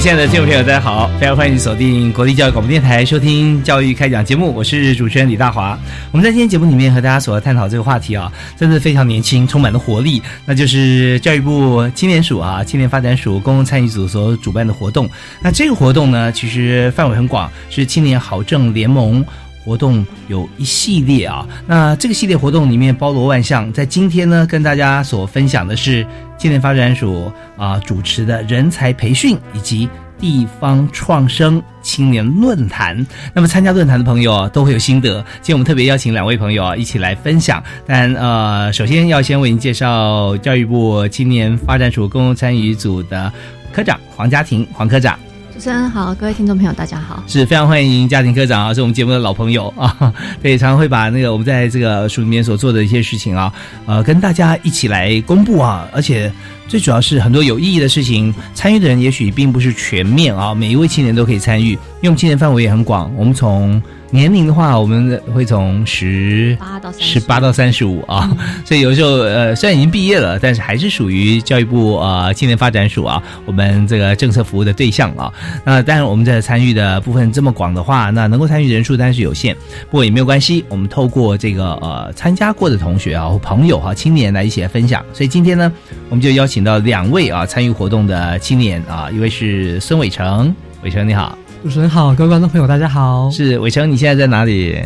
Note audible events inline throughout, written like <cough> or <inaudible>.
亲爱的听众朋友，大家好！非常欢迎锁定国立教育广播电台收听《教育开讲》节目，我是主持人李大华。我们在今天节目里面和大家所探讨这个话题啊，真的非常年轻，充满了活力，那就是教育部青年署啊青年发展署公共参与组所主办的活动。那这个活动呢，其实范围很广，是青年好政联盟。活动有一系列啊，那这个系列活动里面包罗万象。在今天呢，跟大家所分享的是青年发展署啊主持的人才培训以及地方创生青年论坛。那么参加论坛的朋友啊，都会有心得。今天我们特别邀请两位朋友啊一起来分享。但呃，首先要先为您介绍教育部青年发展署公共参与组的科长黄家庭黄科长。主持人好，各位听众朋友，大家好，是非常欢迎家庭科长啊，是我们节目的老朋友 <laughs> 啊，对，常常会把那个我们在这个书里面所做的一些事情啊，呃，跟大家一起来公布啊，而且最主要是很多有意义的事情，参与的人也许并不是全面啊，每一位青年都可以参与，因为我们青年范围也很广，我们从年龄的话，我们会从十八到十八到三十五啊，所以有时候呃，虽然已经毕业了，但是还是属于教育部呃青年发展署啊，我们这个政策服务的对象啊。那当然我们在参与的部分这么广的话，那能够参与人数当然是有限，不过也没有关系，我们透过这个呃参加过的同学啊、或朋友哈、青年来一起来分享。所以今天呢，我们就邀请到两位啊参与活动的青年啊，一位是孙伟成，伟成你好。主持人好，各位观众朋友，大家好。是伟成，你现在在哪里？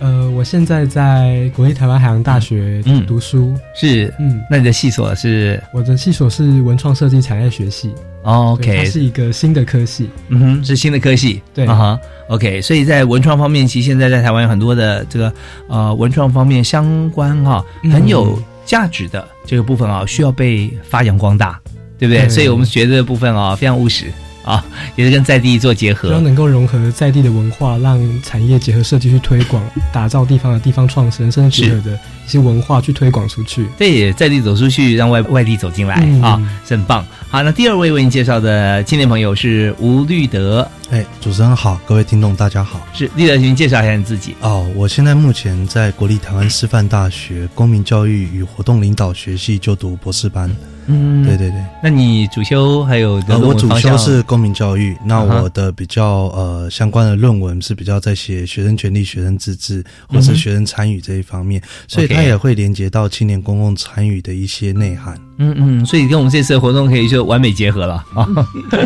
呃，我现在在国立台湾海洋大学嗯读书。是，嗯，那你的系所是我的系所是文创设计产业学系。哦对它？OK，是一个新的科系。嗯哼，是新的科系，对啊哈，OK，所以在文创方面，其实现在在台湾有很多的这个呃文创方面相关哈、嗯很有价值的这个部分啊，需要被发扬光大，对不对？对所以我们学的部分啊，非常务实啊，也是跟在地做结希合要。能够融合在地的文化，让产业结合设计去推广，打造地方的地方创生，甚至结合的一些文化去推广出去。对，在地走出去，让外外地走进来、嗯啊，是很棒。好，那第二位为您介绍的青年朋友是吴绿德，哎，主持人好，各位听众大家好。是绿德，请介绍一下你自己。哦，我现在目前在国立台湾师范大学公民教育与活动领导学系就读博士班。嗯对对对，那你主修还有我主修是公民教育，那我的比较呃相关的论文是比较在写学生权利、学生自治或是学生参与这一方面，所以它也会连接到青年公共参与的一些内涵。嗯嗯，所以跟我们这次的活动可以说完美结合了啊。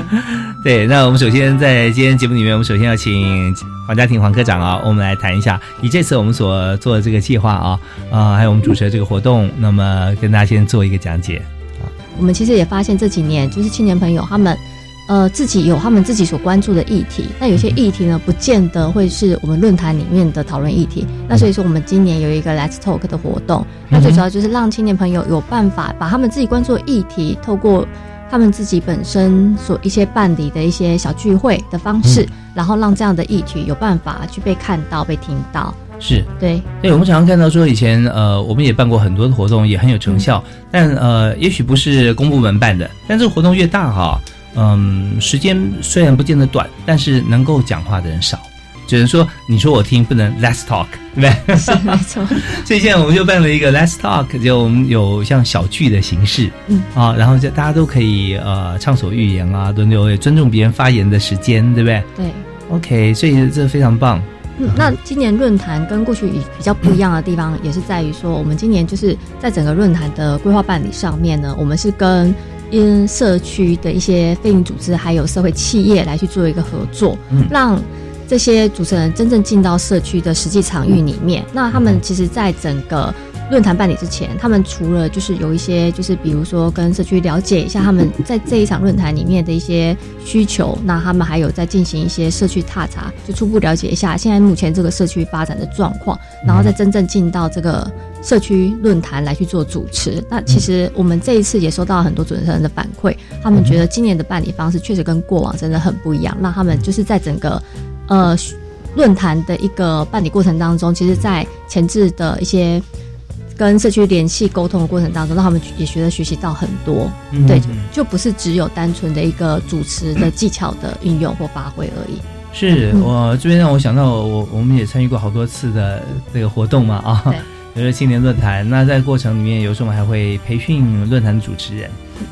<laughs> 对，那我们首先在今天节目里面，我们首先要请黄家庭黄科长啊，我们来谈一下以这次我们所做的这个计划啊，啊、还有我们主持的这个活动，那么跟大家先做一个讲解。我们其实也发现这几年，就是青年朋友他们，呃，自己有他们自己所关注的议题，那有些议题呢，不见得会是我们论坛里面的讨论议题。那所以说，我们今年有一个 Let's Talk 的活动，那最主要就是让青年朋友有办法把他们自己关注的议题，透过他们自己本身所一些办理的一些小聚会的方式，然后让这样的议题有办法去被看到、被听到。是对，对，我们常常看到说，以前呃，我们也办过很多的活动，也很有成效，但呃，也许不是公部门办的，但这个活动越大哈，嗯，时间虽然不见得短，但是能够讲话的人少。只能说你说我听，不能 Let's talk，对不对？是没错。<laughs> 所以现在我们就办了一个 Let's Talk，就我们有像小聚的形式，嗯啊，然后就大家都可以呃畅所欲言啊，轮流尊重别人发言的时间，对不对对，？OK，所以这非常棒。嗯，那今年论坛跟过去比较不一样的地方，也是在于说，我们今年就是在整个论坛的规划办理上面呢，我们是跟因社区的一些非营组织还有社会企业来去做一个合作，嗯让这些主持人真正进到社区的实际场域里面。那他们其实，在整个论坛办理之前，他们除了就是有一些，就是比如说跟社区了解一下他们在这一场论坛里面的一些需求，那他们还有在进行一些社区踏查，就初步了解一下现在目前这个社区发展的状况，然后再真正进到这个社区论坛来去做主持。那其实我们这一次也收到很多主持人的反馈，他们觉得今年的办理方式确实跟过往真的很不一样，让他们就是在整个呃论坛的一个办理过程当中，其实在前置的一些。跟社区联系沟通的过程当中，让他们也学得学习到很多，嗯对，就不是只有单纯的一个主持的技巧的运用或发挥而已。是嗯我这边让我想到我我们也参与过好多次的这个活动嘛啊，比如说青年论坛，那在过程里面有时候我们还会培训论坛的主持人。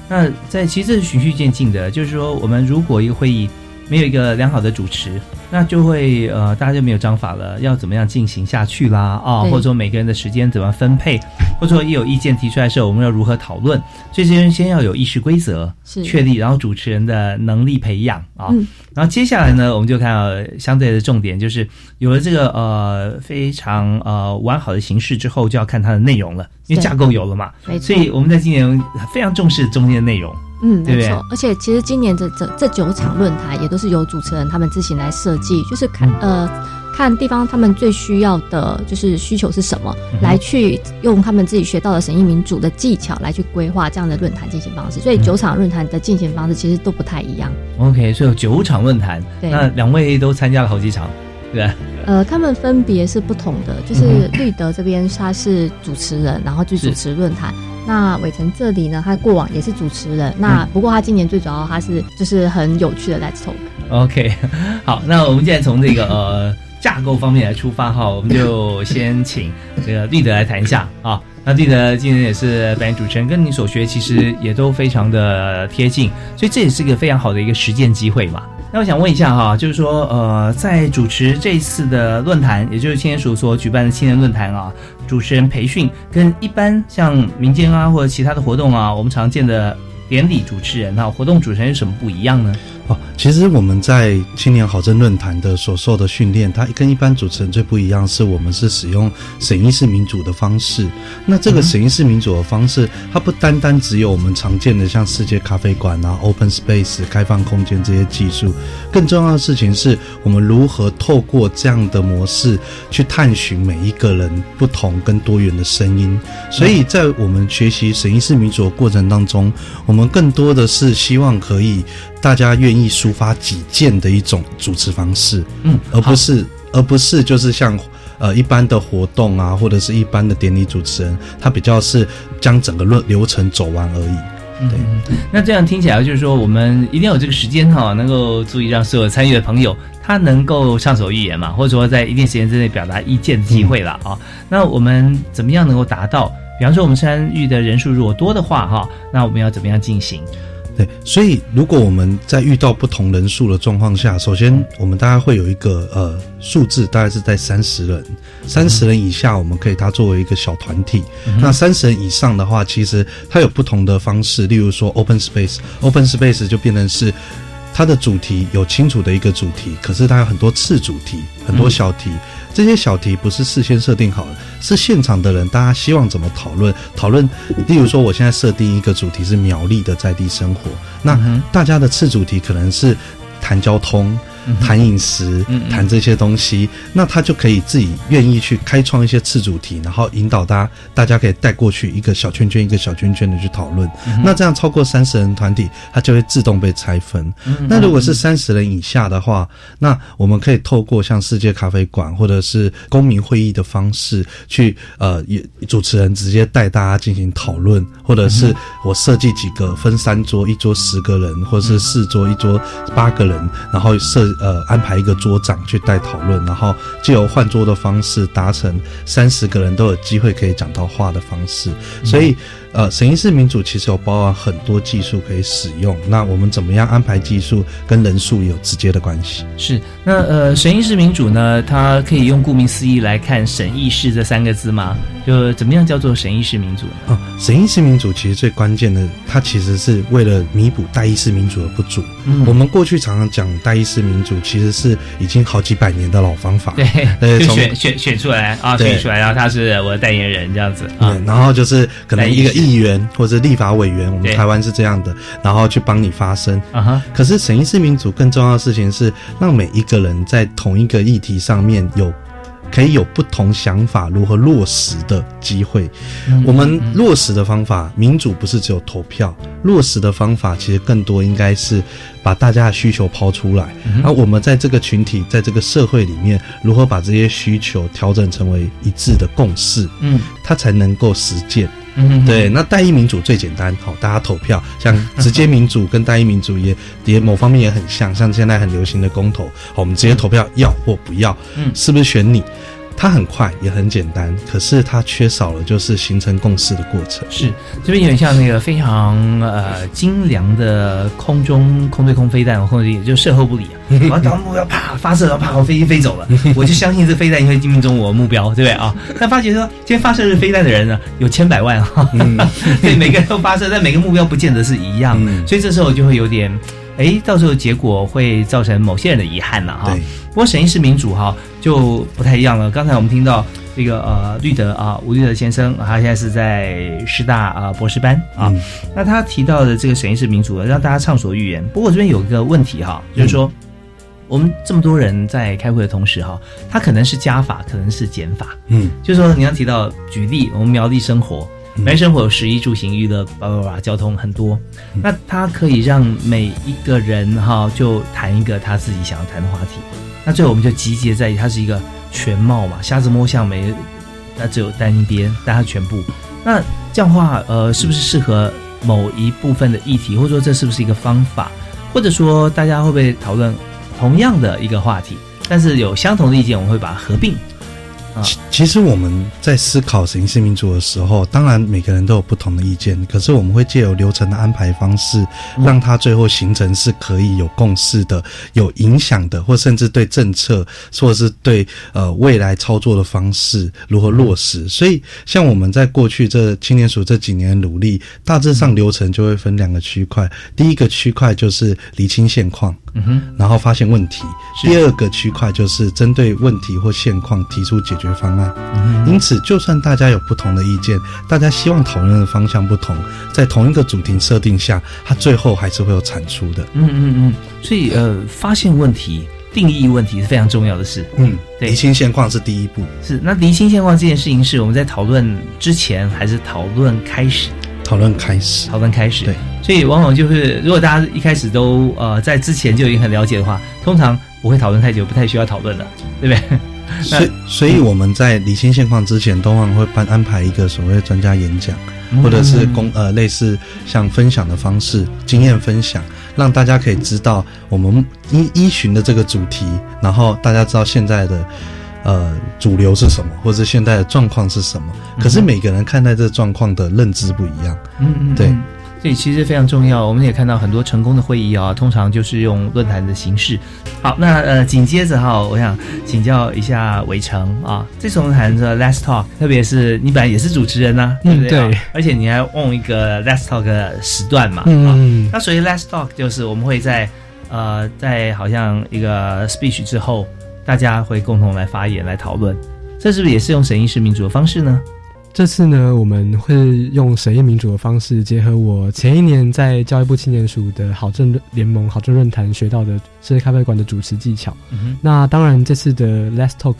那在其实这是循序渐进的，就是说我们如果一个会议没有一个良好的主持，那就会呃大家就没有章法了，要怎么样进行下去啦啊，对。或者说每个人的时间怎么分配，或者说一有意见提出来的时候，我们要如何讨论，所以这些先要有议事规则确立，然后主持人的能力培养啊，嗯。然后接下来呢，我们就看到相对的重点就是有了这个呃非常呃完好的形式之后，就要看它的内容了，因为架构有了嘛，所，以我们在今年非常重视中间的内容。嗯，没错。而且其实今年这这这九场论坛也都是由主持人他们自行来设计，就是看、嗯呃看地方他们最需要的就是需求是什么，嗯来去用他们自己学到的审议民主的技巧来去规划这样的论坛进行方式。所嗯以九场论坛的进行方式其实都不太一样。OK，所以有九场论坛，对那两位都参加了好几场，对吧？呃，他们分别是不同的，就是嗯绿德这边他是主持人，然后去主持论坛。那伟成这里呢，他过往也是主持人，那嗯不过他今年最主要他是就是很有趣的 Let's Talk。OK，<laughs> 好，那我们现在从这个呃架构方面来出发哈，我们就先请这个立德来谈一下啊。那立德今年也是扮演主持人，跟你所学其实也都非常的贴近，所以这也是一个非常好的一个实践机会嘛。那我想问一下哈，就是说呃，在主持这次的论坛，也就是青年署所举办的青年论坛啊，主持人培训跟一般像民间啊或者其他的活动啊，我们常见的典礼主持人啊、活动主持人有什么不一样呢？哦，其实我们在青年好政论坛的所受的训练，它跟一般主持人最不一样，是我们是使用审议式民主的方式。那这个审议式民主的方式，它不单单只有我们常见的像世界咖啡馆啊、open space 开放空间这些技术，更重要的事情是我们如何透过这样的模式去探寻每一个人不同跟多元的声音。所以在我们学习审议式民主的过程当中，我们更多的是希望可以大家愿意抒发己见的一种主持方式，嗯，而不是而不是就是像呃一般的活动啊，或者是一般的典礼主持人，他比较是将整个论流程走完而已。对嗯，那这样听起来就是说，我们一定要有这个时间哈，能够足以让所有参与的朋友他能够畅所欲言嘛，或者说在一定时间之内表达意见的机会了啊。那我们怎么样能够达到？比方说，我们参与的人数如果多的话哈，那我们要怎么样进行？对，所以如果我们在遇到不同人数的状况下，首先我们大概会有一个呃数字，大概是在三十人，三十人以下我们可以它作为一个小团体。那三十人以上的话，其实它有不同的方式，例如说 open space，open space 就变成是。它的主题有清楚的一个主题，可是它有很多次主题，很多小题。这些小题不是事先设定好的，是现场的人大家希望怎么讨论。讨论，例如说，我现在设定一个主题是苗栗的在地生活，那大家的次主题可能是谈交通。谈饮食，谈这些东西，那他就可以自己愿意去开创一些次主题，然后引导大家，大家可以带过去一个小圈圈一个小圈圈的去讨论。那这样超过三十人团体，它就会自动被拆分。那如果是三十人以下的话，那我们可以透过像世界咖啡馆或者是公民会议的方式去，呃，也主持人直接带大家进行讨论，或者是我设计几个分三桌，一桌十个人，或者是四桌一桌八个人，然后设。呃，安排一个桌长去带讨论，然后就由换桌的方式达成三十个人都有机会可以讲到话的方式。所以，呃，审议式民主其实有包含很多技术可以使用。那我们怎么样安排技术，跟人数也有直接的关系。是，那呃，审议式民主呢，它可以用顾名思义来看“审议式”这三个字吗？就怎么样叫做审议式民主呢？啊，审议式民主其实最关键的，它其实是为了弥补代议式民主的不足。嗯我们过去常常讲代议式民主，其实是已经好几百年的老方法。对，<laughs> 呃，就选选选出来啊，选出来，然后他是我的代言人这样子啊对，，然后就是可能一个代议员或者立法委员，我们台湾是这样的，然后去帮你发声。啊哈，可是审议式民主更重要的事情是，让每一个人在同一个议题上面有可以有不同想法，如何落实的机会。嗯我们落实的方法，民主不是只有投票，落实的方法其实更多应该是把大家的需求抛出来，嗯而我们在这个群体，在这个社会里面，如何把这些需求调整成为一致的共识，嗯。它才能够实践。嗯，对，那单一民主最简单，好，大家投票，像 <laughs> 直接民主跟单一民主也也某方面也很像，像现在很流行的公投，好，我们直接投票要或不要，嗯。是不是选你？它很快也很简单，可是它缺少了就是形成共识的过程。是这边有点像那个非常呃精良的空中空对空飞弹，或者也就射后不理啊，<laughs> 然后当目标啪发射，然后啪，我飞机飞走了，我就相信这飞弹会命中我的目标，对不对啊？但发觉说，今天发射这飞弹的人呢，有千百万哈，<laughs> 对，每个人都发射，但每个目标不见得是一样，嗯所以这时候就会有点。哎，到时候结果会造成某些人的遗憾了哈。对，不过审议式民主哈就不太一样了。刚才我们听到这个呃绿德啊吴绿德先生，他现在是在师大啊博士班啊，嗯那他提到的这个审议式民主，让大家畅所欲言。不过我这边有一个问题哈，就是说。我们这么多人在开会的同时，哈，他可能是加法，可能是减法。嗯就是说，你要提到举例，我们苗栗生活，嗯苗栗生活有食衣住行娱乐，叭叭叭，交通很多。嗯那它可以让每一个人哈，就谈一个他自己想要谈的话题。那最后我们就集结在，它是一个全貌嘛，瞎子摸象，没那只有单一边，但它全部。那这样的话，呃，是不是适合某一部分的议题，或者说这是不是一个方法，或者说大家会不会讨论同样的一个话题，但是有相同的意见，我们会把它合并。啊。其其实我们在思考审议式民主的时候，当然每个人都有不同的意见，可是我们会借由流程的安排方式，让它最后形成是可以有共识的、有影响的，或甚至对政策或者是对呃未来操作的方式如何落实。所以，像我们在过去这青年署这几年的努力，大致上流程就会分两个区块，第一个区块就是厘清现况，嗯哼，然后发现问题。第二个区块就是针对问题或现况提出解决方案。因此，就算大家有不同的意见，大家希望讨论的方向不同，在同一个主题设定下，它最后还是会有产出的。嗯嗯嗯，所以呃，发现问题、定义问题是非常重要的事。嗯，对厘清现况是第一步，是，那厘清现况这件事情是我们在讨论之前，还是讨论开始？讨论开始。讨论开始。对，所以往往就是，如果大家一开始都呃在之前就已经很了解的话，通常不会讨论太久，不太需要讨论了，<laughs> 对不对？所以，所以我们在理清现况之前，通常会办安排一个所谓的专家演讲，或者是公呃类似像分享的方式，经验分享，让大家可以知道我们依依循的这个主题，然后大家知道现在的呃主流是什么，或者现在的状况是什么。可是每个人看待这状况的认知不一样。嗯嗯，对嗯所以其实非常重要。我们也看到很多成功的会议啊，通常就是用论坛的形式。好，那呃，紧接着哈，我想请教一下伟成啊，这次我们谈的 Last Talk，特别是你本来也是主持人呐、对不对？嗯对啊而且你还用一个 Last Talk 的时段嘛，啊，嗯，那所以 Last Talk 就是我们会在呃在好像一个 speech 之后，大家会共同来发言来讨论，这是不是也是用审议式民主的方式呢？这次呢，我们会用审议民主的方式，结合我前一年在教育部青年署的好政联盟好政论坛学到的世界咖啡馆的主持技巧。嗯那当然，这次的 Let's Talk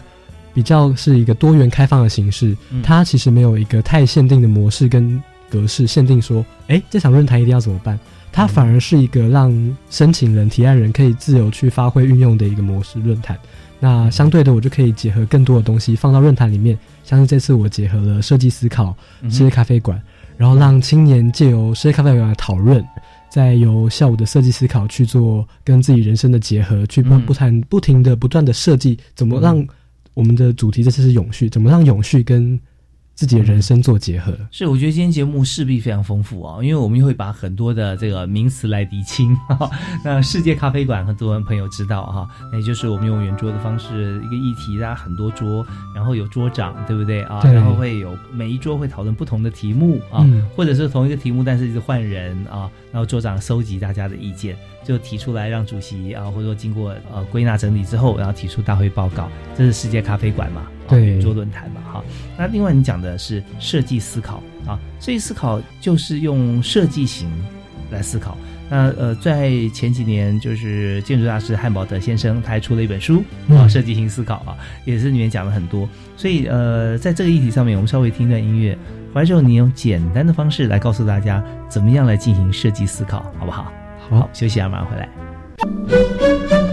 比较是一个多元开放的形式，嗯它其实没有一个太限定的模式跟格式，限定说，哎，这场论坛一定要怎么办？它反而是一个让申请人、提案人可以自由去发挥运用的一个模式论坛。那相对的，我就可以结合更多的东西放到论坛里面，像是这次我结合了设计思考、嗯世界咖啡馆，然后让青年借由世界咖啡馆的讨论，再由下午的设计思考去做跟自己人生的结合，去不谈不停的不断的设计，怎么让我们的主题这次是永续，怎么让永续跟自己的人生做结合。是，我觉得今天节目势必非常丰富啊，因为我们会把很多的这个名词来厘清。<laughs> 那世界咖啡馆很多朋友知道哈，那也就是我们用圆桌的方式，一个议题，大家很多桌，然后有桌长，对不对啊？对然后会有每一桌会讨论不同的题目啊，嗯或者是同一个题目，但是一直换人啊，然后桌长收集大家的意见，就提出来让主席啊，或者说经过呃归纳整理之后，然后提出大会报告。这是世界咖啡馆嘛？啊对圆桌论坛嘛，哈。那另外你讲的是设计思考啊，设计思考就是用设计型来思考。那呃，在前几年，就是建筑大师汉堡德先生，他还出了一本书啊，嗯设计型思考啊，也是里面讲了很多。所以呃，在这个议题上面，我们稍微听一段音乐，回来之后你用简单的方式来告诉大家怎么样来进行设计思考，好不好？好，休息啊，马上回来。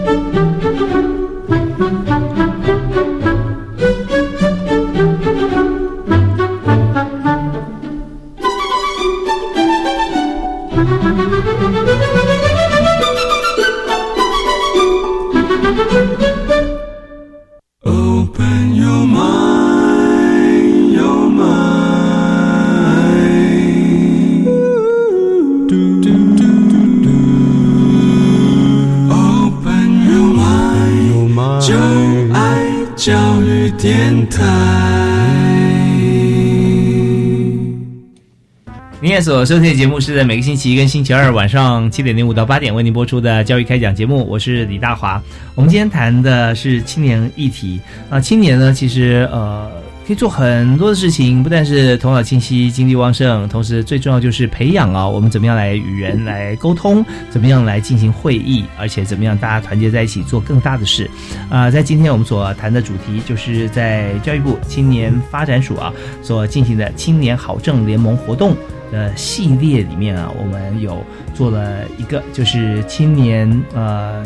您也所收听的节目是在每个星期一跟星期二晚上七点零五到八点为您播出的教育开讲节目，我是李大华。我们今天谈的是青年议题啊、青年呢，其实呃可以做很多的事情，不但是头脑清晰、精力旺盛，同时最重要就是培养啊，我们怎么样来与人来沟通，怎么样来进行会议，而且怎么样大家团结在一起做更大的事。啊、在今天我们所谈的主题，就是在教育部青年发展署啊所进行的青年好政联盟活动。的系列里面啊，我们有做了一个就是青年呃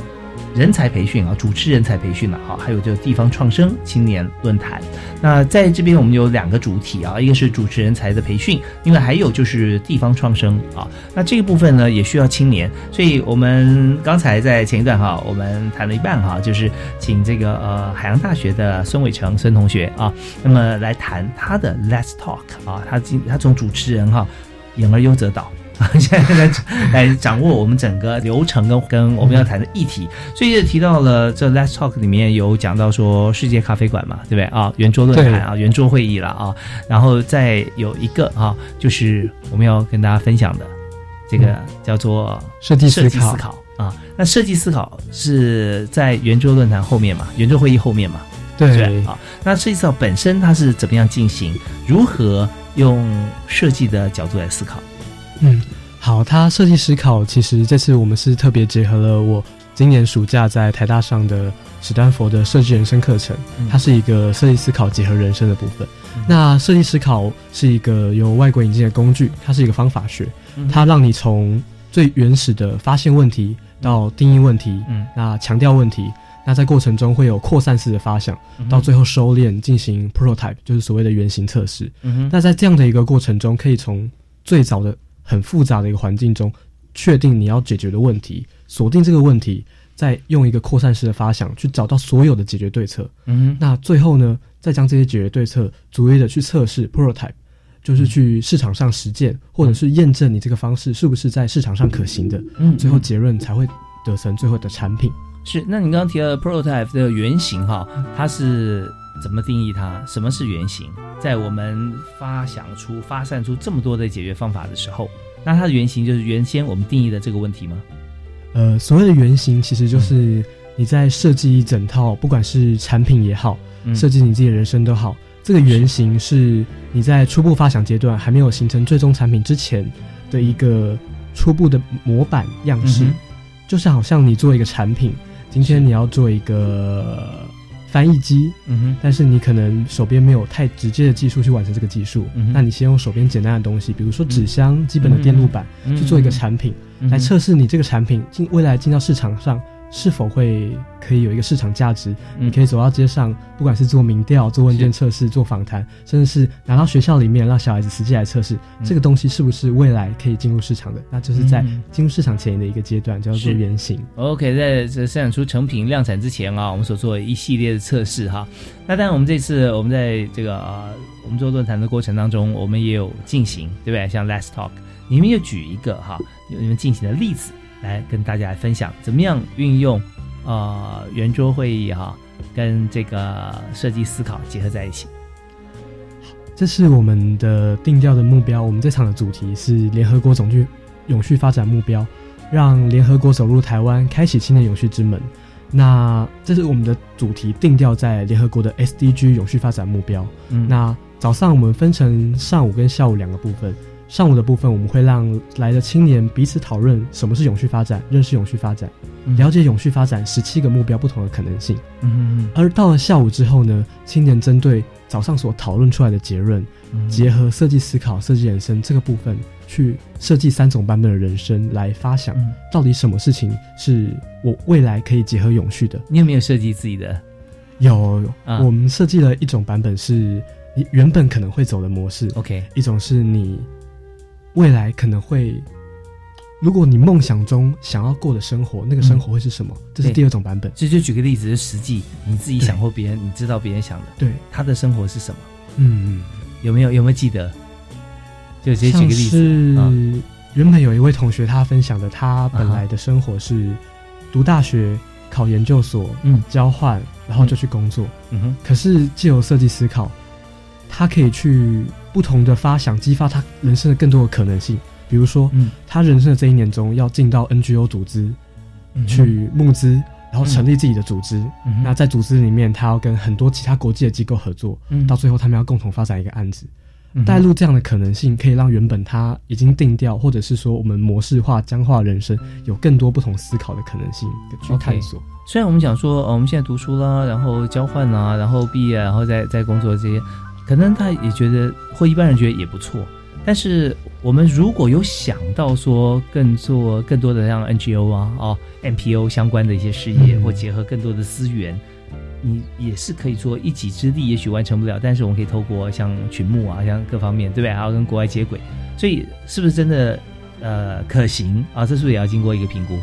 人才培训啊，主持人才培训了、哈，还有就地方创生青年论坛。那在这边我们有两个主体啊，一个是主持人才的培训，另外还有就是地方创生啊。那这个部分呢也需要青年，所以我们刚才在前一段哈，我们谈了一半哈，就是请这个呃海洋大学的孙伟成孙同学啊，那么来谈他的 Let's Talk 啊，他今他从主持人哈。演而优则导啊，<laughs> 现在来来掌握我们整个流程跟跟我们要谈的议题，所以也提到了这 Let's Talk 里面有讲到说世界咖啡馆嘛，对不对啊？圆桌论坛啊，圆桌会议了啊，然后再有一个啊，就是我们要跟大家分享的这个叫做设计思考设计思考啊。那设计思考是在圆桌论坛后面嘛，圆桌会议后面嘛，对不对对？啊，那设计思考本身它是怎么样进行？如何用设计的角度来思考？嗯，好，它设计思考其实这次我们是特别结合了我今年暑假在台大上的史丹佛的设计人生课程，嗯它是一个设计思考结合人生的部分。那设计思考是一个由外国引进的工具，它是一个方法学，嗯它让你从最原始的发现问题到定义问题，嗯那强调问题。那在过程中会有扩散式的发想，到最后收敛进行 prototype，就是所谓的原型测试。那在这样的一个过程中，可以从最早的很复杂的一个环境中，确定你要解决的问题，锁定这个问题，再用一个扩散式的发想去找到所有的解决对策。嗯那最后呢，再将这些解决对策逐一的去测试 prototype，就是去市场上实践，或者是验证你这个方式是不是在市场上可行的。嗯最后结论才会得成最后的产品。是，那你刚刚提到的 prototype 的原型哈，它是怎么定义它？什么是原型？在我们发想出、发散出这么多的解决方法的时候，那它的原型就是原先我们定义的这个问题吗？呃，所谓的原型其实就是你在设计一整套，不管是产品也好，嗯设计你自己的人生都好，这个原型是你在初步发想阶段还没有形成最终产品之前的一个初步的模板样式，嗯就是好像你做一个产品，今天你要做一个翻译机，嗯哼，但是你可能手边没有太直接的技术去完成这个技术，嗯哼。那你先用手边简单的东西，比如说纸箱、基本的电路板、嗯去做一个产品，嗯来测试你这个产品进未来进到市场上是否会可以有一个市场价值？嗯你可以走到街上，不管是做民调、做问卷测试、做访谈，甚至是拿到学校里面让小孩子实际来测试，嗯这个东西是不是未来可以进入市场的？那就是在嗯进入市场前的一个阶段，叫做原型。OK，在这生产出成品量产之前啊，我们所做的一系列的测试哈。那当然，我们这次我们在这个呃，我们做论坛的过程当中，我们也有进行，对不对？像 Let's Talk，你们就举一个哈，你们进行的例子来跟大家来分享，怎么样运用呃圆桌会议哈，跟这个设计思考结合在一起。这是我们的定调的目标。我们这场的主题是联合国总局永续发展目标，让联合国走入台湾，开启新的永续之门。那这是我们的主题定调在联合国的 SDG 永续发展目标。嗯那早上我们分成上午跟下午两个部分。上午的部分，我们会让来的青年彼此讨论什么是永续发展，认识永续发展，了解永续发展十七个目标不同的可能性。嗯嗯而到了下午之后呢，青年针对早上所讨论出来的结论，嗯。结合设计思考、设计人生这个部分，去设计三种版本的人生，来发想嗯。到底什么事情是我未来可以结合永续的。你有没有设计自己的？有，啊。我们设计了一种版本是你原本可能会走的模式，OK，一种是你未来可能会。如果你梦想中想要过的生活，那个生活会是什么？这是第二种版本。这就举个例子，是实际你自己想或别人，你知道别人想的，对，他的生活是什么？嗯嗯，有没有有没有记得？就直接举个例子，像嗯是原本有一位同学他分享的，他本来的生活是读大学、考研究所、嗯交换，然后就去工作。嗯哼，可是借由设计思考，他可以去不同的发想，激发他人生的更多的可能性。比如说，嗯他人生的这一年中要进到 NGO 组织嗯去募资，然后成立自己的组织。嗯那在组织里面，他要跟很多其他国际的机构合作，嗯到最后他们要共同发展一个案子。带入这样的可能性，可以让原本他已经定调，或者是说我们模式化、僵化人生，有更多不同思考的可能性去探索。虽然我们讲说，呃，我们现在读书啦，然后交换啦，然后毕业，然后再再工作这些，可能他也觉得，或一般人觉得也不错。但是我们如果有想到说更做更多的像 NGO 啊、哦 NPO 相关的一些事业，嗯或结合更多的资源，你也是可以做一己之力，也许完成不了，但是我们可以透过像群募啊，像各方面，对不对？还要跟国外接轨，所以是不是真的呃可行啊？这是不是也要经过一个评估？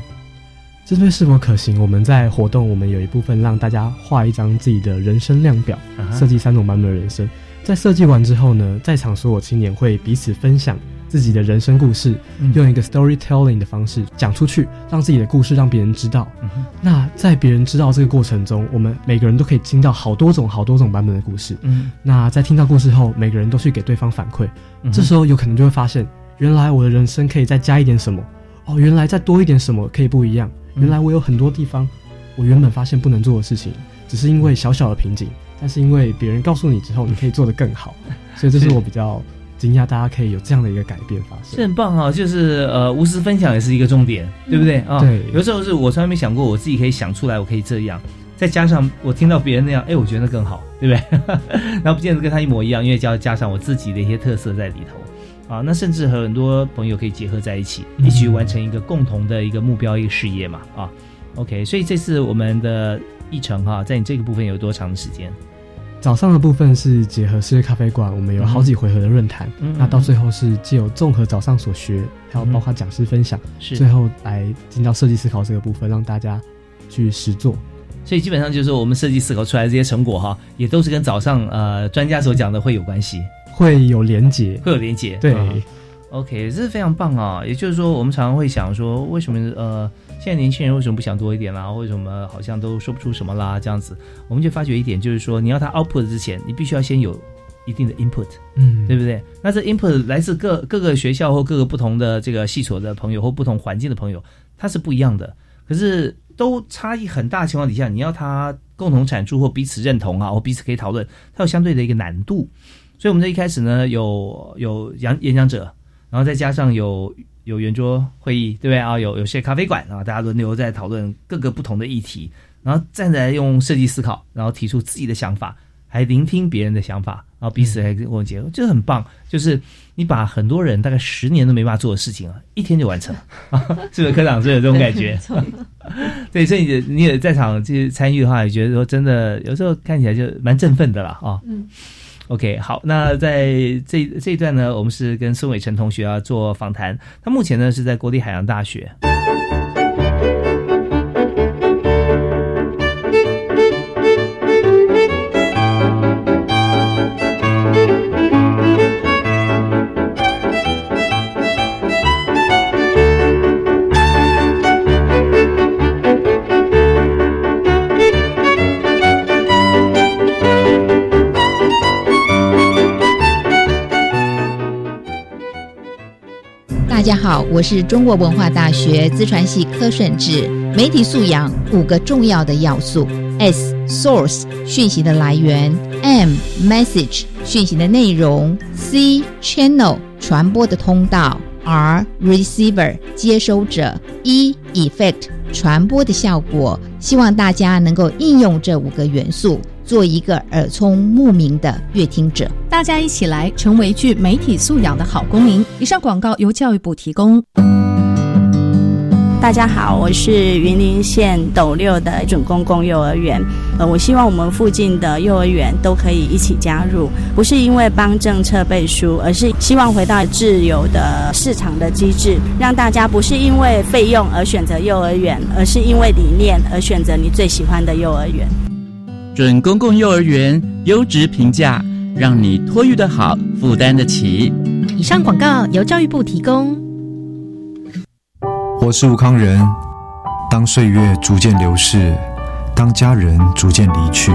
针对是否可行，我们在活动我们有一部分让大家画一张自己的人生量表，设计三种版本的人生。在设计完之后呢，在场所有青年会彼此分享自己的人生故事，嗯。用一个 storytelling 的方式讲出去，让自己的故事让别人知道。嗯那在别人知道这个过程中，我们每个人都可以听到好多种、好多种版本的故事。嗯。那在听到故事后，每个人都去给对方反馈，嗯这时候有可能就会发现，原来我的人生可以再加一点什么，哦，原来再多一点什么可以不一样，嗯。原来我有很多地方我原本发现不能做的事情，只是因为小小的瓶颈，但是因为别人告诉你之后，你可以做得更好，<laughs> 所以这是我比较惊讶，大家可以有这样的一个改变发是生。很棒啊，就是呃，无私分享也是一个重点，对不对啊？对有时候是我从来没想过，我自己可以想出来，我可以这样，再加上我听到别人那样，哎，我觉得那更好，对不对？<laughs> 然后不见得跟他一模一样，因为要加上我自己的一些特色在里头啊。那甚至和很多朋友可以结合在一起，嗯一起完成一个共同的一个目标、一个事业嘛啊。OK，所以这次我们的议程哈、在你这个部分有多长的时间？早上的部分是结合世界咖啡馆，我们有好几回合的论坛，嗯那到最后是借由综合早上所学，还有包括讲师分享，是最后来进到设计思考这个部分，让大家去实做。所以基本上就是我们设计思考出来的这些成果哈，也都是跟早上呃专家所讲的会有关系，会有连结，会有连结。对，嗯 OK，这是非常棒啊！也就是说，我们常常会想说，为什么呃，现在年轻人为什么不想多一点啦？为什么好像都说不出什么啦？这样子，我们就发觉一点，就是说，你要他 output 之前，你必须要先有一定的 input，嗯，对不对？那这 input 来自各各个学校或各个不同的这个系所的朋友或不同环境的朋友，它是不一样的。可是都差异很大的情况底下，你要他共同产出或彼此认同啊，或彼此可以讨论，它有相对的一个难度。所以我们在一开始呢，有有演演讲者，然后再加上有有圆桌会议，对不对啊？有有些咖啡馆啊，大家轮流在讨论各个不同的议题，然后站在用设计思考，然后提出自己的想法，还聆听别人的想法然后彼此来跟我结合，这很棒。就是你把很多人大概十年都没办法做的事情啊，一天就完成了，<laughs> 是不是科长是有这种感觉？<laughs> <laughs> 对，所以你你也在场去参与的话，也觉得说真的，有时候看起来就蛮振奋的了啊。嗯 OK，好，那在这这一段呢，我们是跟孙伟成同学啊做访谈。他目前呢是在国立海洋大学。大家好，我是中国文化大学资传系柯顺志。媒体素养五个重要的要素。：S source 讯息的来源，M message 讯息的内容，C channel 传播的通道，R receiver 接收者，E effect 传播的效果。希望大家能够应用这五个元素，做一个耳聪目明的乐听者。大家一起来成为具媒体素养的好公民。以上广告由教育部提供。大家好，我是云林县斗六的准公共幼儿园。呃，我希望我们附近的幼儿园都可以一起加入，不是因为帮政策背书，而是希望回到自由的市场的机制，让大家不是因为费用而选择幼儿园，而是因为理念而选择你最喜欢的幼儿园。准公共幼儿园优质评价，让你托育的好，负担得起。以上广告由教育部提供。我是吴康仁。当岁月逐渐流逝，当家人逐渐离去，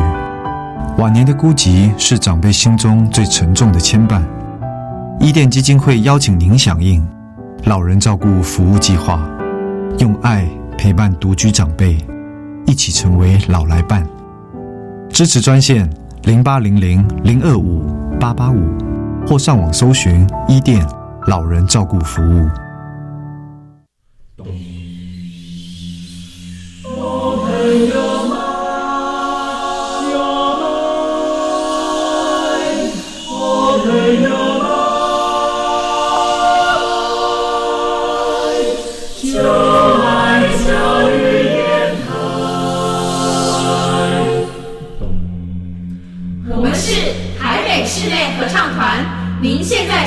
晚年的孤寂是长辈心中最沉重的牵绊。伊甸基金会邀请您响应老人照顾服务计划，用爱陪伴独居长辈，一起成为老来伴。支持专线零八零零零二五八八五，或上网搜寻伊店老人照顾服务。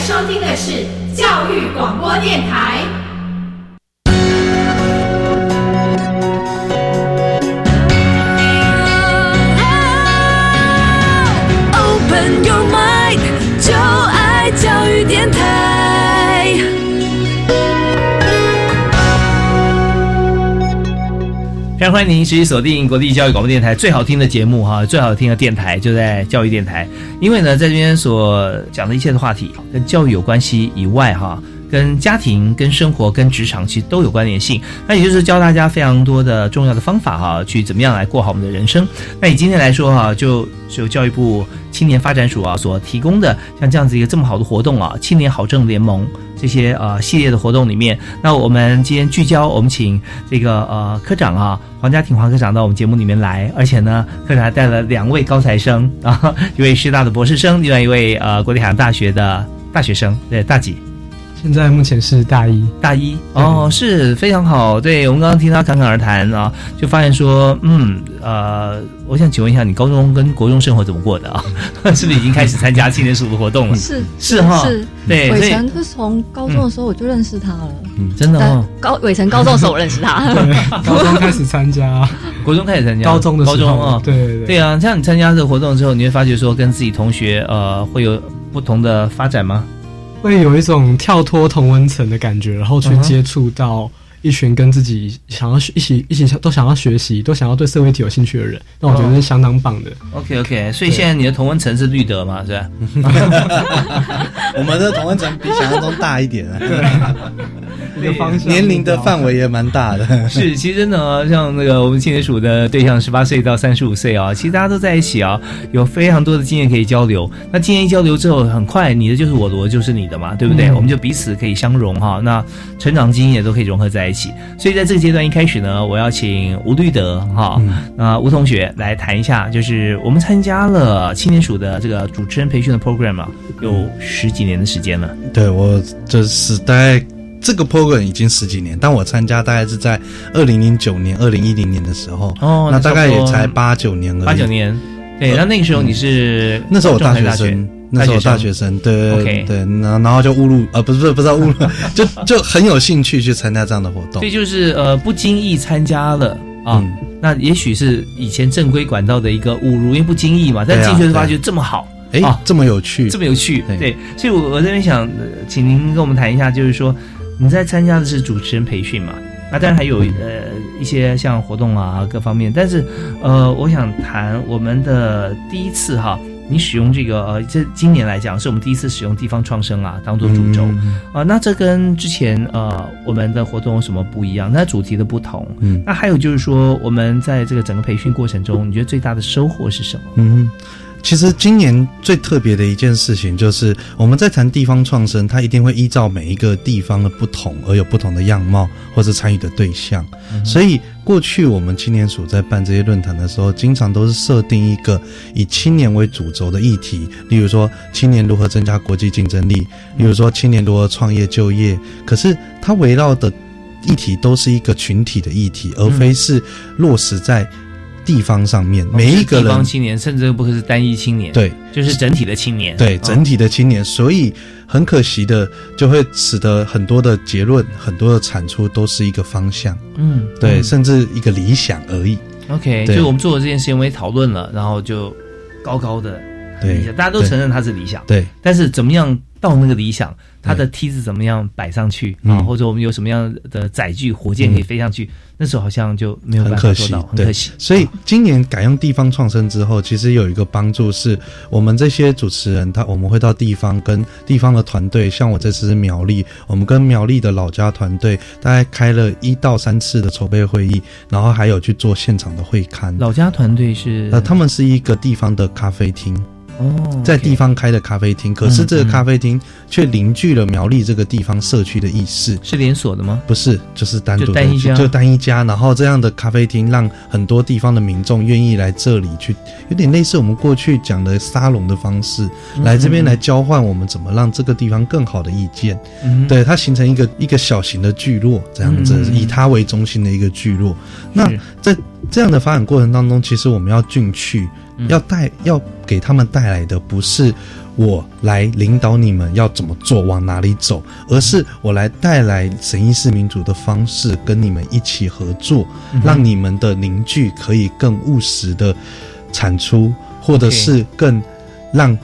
收听的是教育广播电台。欢迎您持续锁定国立教育广播电台最好听的节目哈，最好听的电台就在教育电台。因为呢，在这边所讲的一切的话题跟教育有关系以外哈，跟家庭、跟生活、跟职场其实都有关联性。那也就是教大家非常多的重要的方法哈，去怎么样来过好我们的人生。那以今天来说哈，就就教育部青年发展署啊所提供的像这样子一个这么好的活动啊，青年好政联盟。这些呃系列的活动里面，那我们今天聚焦，我们请这个呃科长啊黄家庭黄科长到我们节目里面来，而且呢，科长还带了两位高材生啊，<laughs> 一位师大的博士生，另外一位呃国立海洋大学的大学生，对大几？现在目前是大一，大一。哦，是非常好。对我们刚刚听他侃侃而谈啊，就发现说，嗯呃，我想请问一下，你高中跟国中生活怎么过的啊？<laughs> 是不是已经开始参加青年署的活动了？是是哈，是。对，伟成是从高中的时候我就认识他了，嗯，真的哦，高伟成高中的时候我认识他，<laughs> 高中开始参加，国中开始参加，高中的时候。高中啊，对对对。对啊，像你参加这个活动之后，你会发觉说跟自己同学呃会有不同的发展吗？会有一种跳脱同温层的感觉，然后去接触到一群跟自己想要学一起一起都想要学习、都想要对社会体有兴趣的人，那我觉得是相当棒的。OK OK，所以现在你的同温层是绿德嘛，是吧？<laughs> 我们的同温层比想象中大一点啊。<laughs> <laughs> 个方向，年龄的范围也蛮大的。是，其实真的啊，像那个我们青年署的对象，十八岁到三十五岁啊，其实大家都在一起啊，有非常多的经验可以交流。那经验一交流之后，很快你的就是我的，我就是你的嘛，对不对？嗯我们就彼此可以相融哈。那成长经验都可以融合在一起。所以在这个阶段一开始呢，我要请吴律德哈，那、吴同学来谈一下，就是我们参加了青年署的这个主持人培训的 program 啊，有十几年的时间了。对我这是大概这个 program 已经十几年，但我参加大概是在二零零九年、二零一零年的时候，哦那大概也才八九年而已。八九年，对，那那个时候你是那时候我大学生，那时候我大学生，对 OK 对，然后然后就误入呃，不是不是不是误入，<laughs> 就就很有兴趣去参加这样的活动。所以。就是呃不经意参加了啊。嗯。那也许是以前正规管道的一个误入，因为不经意嘛，但进去就发觉这么好，哎啊，这么有趣，这么有趣，对。对，所以我我这边想，呃请您跟我们谈一下，就是说你在参加的是主持人培训嘛？那当然还有呃一些像活动啊各方面，但是呃，我想谈我们的第一次哈，你使用这个呃，这今年来讲是我们第一次使用地方创生啊当做主轴。啊、嗯那这跟之前呃我们的活动有什么不一样？那主题的不同，嗯。那还有就是说我们在这个整个培训过程中，你觉得最大的收获是什么？嗯，其实今年最特别的一件事情就是，我们在谈地方创生，它一定会依照每一个地方的不同而有不同的样貌或是参与的对象。所以过去我们青年署在办这些论坛的时候，经常都是设定一个以青年为主轴的议题，例如说青年如何增加国际竞争力，例如说青年如何创业就业。可是它围绕的议题都是一个群体的议题，而非是落实在地方上面。每一个地方人青年，甚至不是单一青年，对，就是整体的青年，对哦。整体的青年，所以很可惜的，就会使得很多的结论、很多的产出都是一个方向，嗯，对，嗯。甚至一个理想而已。OK，对。就我们做的这件事情，我们也讨论了，然后就高高的对大家都承认它是理想，对，但是怎么样到那个理想，它的梯子怎么样摆上去啊，嗯或者我们有什么样的载具、火箭可以飞上去，那时候好像就没有办法做到，，很对可惜。所以今年改用地方创生之后，其实有一个帮助是，我们这些主持人他我们会到地方跟地方的团队，像我这次是苗栗，我们跟苗栗的老家团队大概开了一到三次的筹备会议，然后还有去做现场的会刊。老家团队是呃，他们是一个地方的咖啡厅。哦，在地方开的咖啡厅，可是这个咖啡厅却凝聚了苗栗这个地方社区的意识。是连锁的吗？不是，就是单独的就单一家就单一家。然后这样的咖啡厅让很多地方的民众愿意来这里去，有点类似我们过去讲的沙龙的方式，嗯来这边来交换我们怎么让这个地方更好的意见。嗯对，它形成一个一个小型的聚落，这样子、以它为中心的一个聚落。那在这样的发展过程当中，其实我们要进去，嗯。要带要给他们带来的不是我来领导你们要怎么做，往哪里走，而是我来带来审议式民主的方式，跟你们一起合作，嗯让你们的凝聚可以更务实的产出，或者是更让。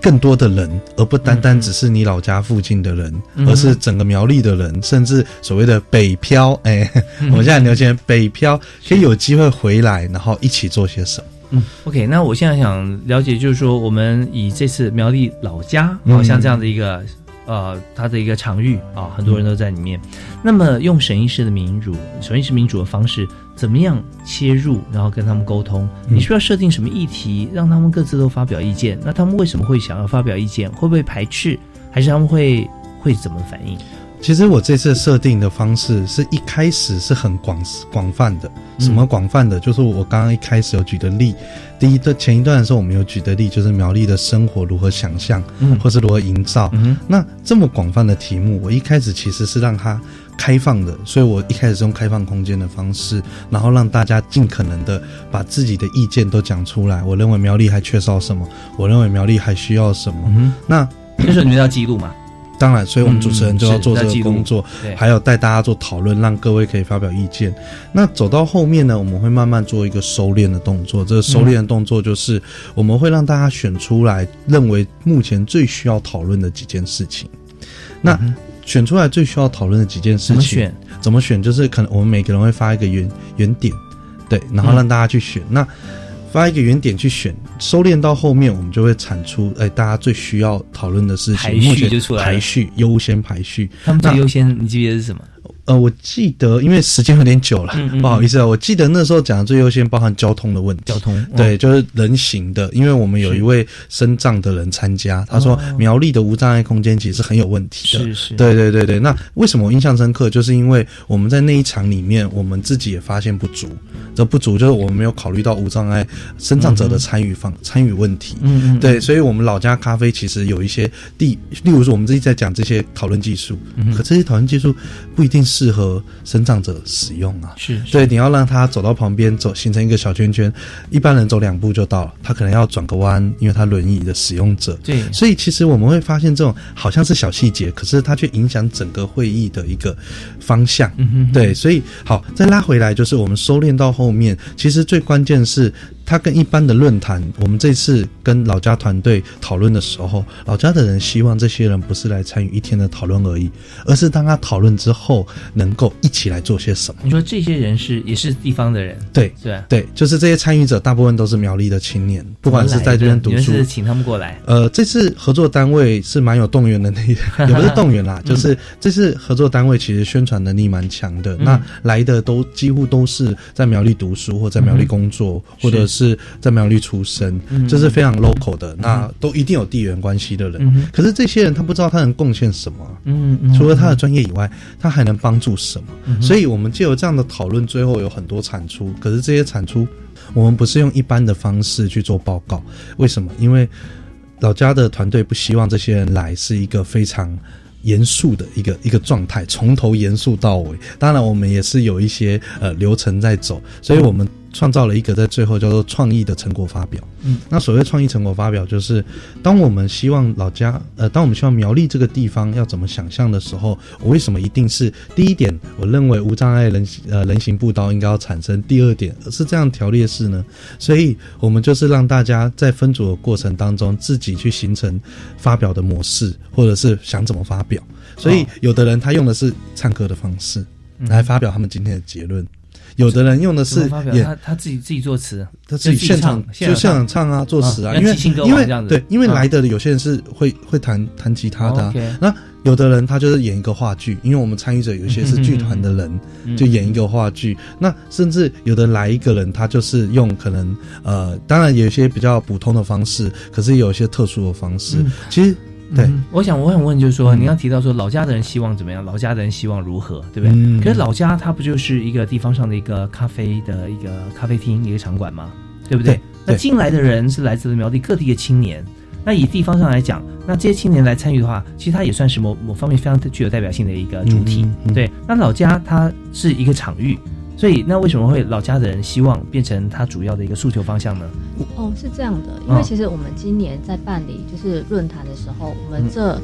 更多的人，而不单单只是你老家附近的人，嗯而是整个苗栗的人，甚至所谓的北漂，哎、嗯我们现在很流行北漂，可以有机会回来，然后一起做些什么。嗯，OK，那我现在想了解，就是说我们以这次苗栗老家，嗯好像这样的一个呃，它的一个场域啊，很多人都在里面。那么用审议式的民主、审议式民主的方式，怎么样切入，然后跟他们沟通？嗯你需要设定什么议题，让他们各自都发表意见？那他们为什么会想要发表意见？会不会排斥？还是他们会会怎么反应？其实我这次设定的方式是一开始是很广广泛的，嗯什么广泛的？就是我刚刚一开始有举的例，第一段前一段的时候我们有举的例，就是苗栗的生活如何想象，嗯或是如何营造。嗯那这么广泛的题目，我一开始其实是让它开放的，所以我一开始是用开放空间的方式，然后让大家尽可能的把自己的意见都讲出来。我认为苗栗还缺少什么，我认为苗栗还需要什么。嗯那就是你们要记录嘛？当然，所以我们主持人就要做这个工作，对还有带大家做讨论，让各位可以发表意见。那走到后面呢，我们会慢慢做一个收敛的动作。这个收敛的动作就是我们会让大家选出来认为目前最需要讨论的几件事情。那选出来最需要讨论的几件事情，怎么选？怎么选？就是可能我们每个人会发一个原原点，对，然后让大家去选。那发一个原点去选，收敛到后面，我们就会产出，哎，大家最需要讨论的事情，排序就出来排序优先排序。他们最那优先，你记得是什么？呃，我记得，因为时间有点久了，嗯嗯不好意思啊。我记得那时候讲的最优先包含交通的问题，交通对，就是人行的，因为我们有一位身障的人参加，他说哦苗栗的无障碍空间其实是很有问题的，是是。对对对对。那为什么我印象深刻？就是因为我们在那一场里面，我们自己也发现不足，这不足就是我们没有考虑到无障碍身障者的参与方、参与问题，嗯嗯对，所以我们老家咖啡其实有一些地，例如说我们自己在讲这些讨论技术，嗯可这些讨论技术不一定适合生长者使用啊。是对，你要让他走到旁边走，形成一个小圈圈，一般人走两步就到了，他可能要转个弯，因为他轮椅的使用者。对所以其实我们会发现这种好像是小细节，可是它却影响整个会议的一个方向。嗯哼对，所以好，再拉回来，就是我们收敛到后面，其实最关键是它跟一般的论坛，我们这次跟老家团队讨论的时候，老家的人希望这些人不是来参与一天的讨论而已，而是当他讨论之后，能够一起来做些什么。你说这些人是也是地方的人，对。是吧？对，就是这些参与者大部分都是苗栗的青年，不管是在这边读书，是请他们过来，呃，这次合作单位是蛮有动员能力的，<laughs> 也不是动员啦，就是这次合作单位其实宣传能力蛮强的。嗯。那来的都几乎都是在苗栗读书，或在苗栗工作，或者是在苗栗出生，嗯这是非常 local 的。那都一定有地缘关系的人。嗯可是这些人他不知道他能贡献什么啊、嗯嗯，除了他的专业以外，他还能帮助什么？嗯所以我们借由这样的讨论，最后有很多产出。可是这些产出，我们不是用一般的方式去做报告。为什么？因为老家的团队不希望这些人来是一个非常。严肃的一个一个状态，从头严肃到尾。当然，我们也是有一些呃流程在走，所以我们创造了一个在最后叫做创意的成果发表。嗯，那所谓创意成果发表，就是当我们希望老家，呃，当我们希望苗栗这个地方要怎么想象的时候，我为什么一定是第一点？我认为无障碍人呃人行步道应该要产生。第二点是这样条列式呢？所以我们就是让大家在分组的过程当中，自己去形成发表的模式，或者是想怎么发表。所以有的人他用的是唱歌的方式来发表他们今天的结论。有的人用的是他他自己自己作词，他自己现场就就现场唱啊，作词啊，因为因为对，因为啊来的有些人是会会弹弹吉他的那有的人他就是演一个话剧，因为我们参与者有一些是剧团的人，嗯就演一个话剧。那甚至有的来一个人，他就是用可能呃，当然有一些比较普通的方式，可是有一些特殊的方式。嗯。其实对。嗯我想我想问，就是说，嗯你刚提到说老家的人希望怎么样，老家的人希望如何，对不对？嗯可是老家它不就是一个地方上的一个咖啡的一个咖啡厅一个场馆吗？对不对？对那进来的人是来自苗地各地的青年。那以地方上来讲，那这些青年来参与的话，其实它也算是某某方面非常具有代表性的一个主体。嗯嗯嗯对，那老家它是一个场域，所以那为什么会老家的人希望变成他主要的一个诉求方向呢？哦，是这样的，因为哦其实我们今年在办理就是论坛的时候，我们嗯这、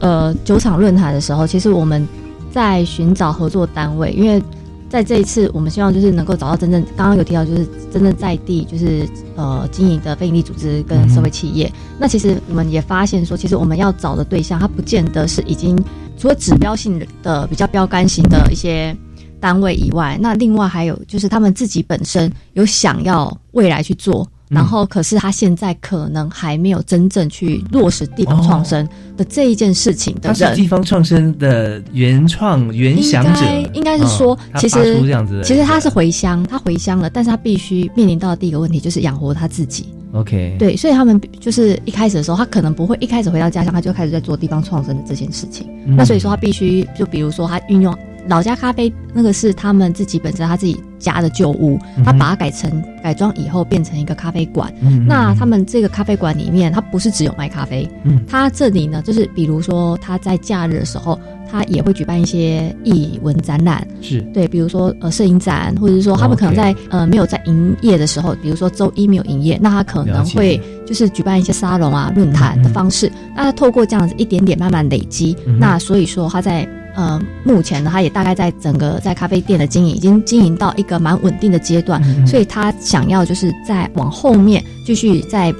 呃九场论坛的时候，其实我们在寻找合作单位，因为在这一次，我们希望就是能够找到真正刚刚有提到，就是真正在地就是呃经营的非营利组织跟社会企业。那其实我们也发现说，其实我们要找的对象，它不见得是已经除了指标性的比较标杆型的一些。单位以外，那另外还有就是他们自己本身有想要未来去做，嗯。然后可是他现在可能还没有真正去落实地方创生的这一件事情的他是，地方创生的原创原想者，应该是说，其实其实他是回乡，他回乡了，但是他必须面临到的第一个问题就是养活他自己。OK，对，所以他们就是一开始的时候，他可能不会一开始回到家乡，他就开始在做地方创生的这件事情。嗯。那所以说，他必须就比如说，他运用老家咖啡那个是他们自己本身他自己家的旧屋，他把它改成改装以后变成一个咖啡馆。嗯那他们这个咖啡馆里面，它不是只有卖咖啡，嗯。它这里呢，就是比如说他在假日的时候，他也会举办一些艺文展览，是。对，比如说呃摄影展，或者是说他们可能在、呃没有在营业的时候，比如说周一没有营业，那他可能会就是举办一些沙龙啊、论坛的方式，那他透过这样子一点点慢慢累积，那所以说他在。呃，目前呢，他也大概在整个在咖啡店的经营已经经营到一个蛮稳定的阶段，嗯所以他想要就是在往后面继续在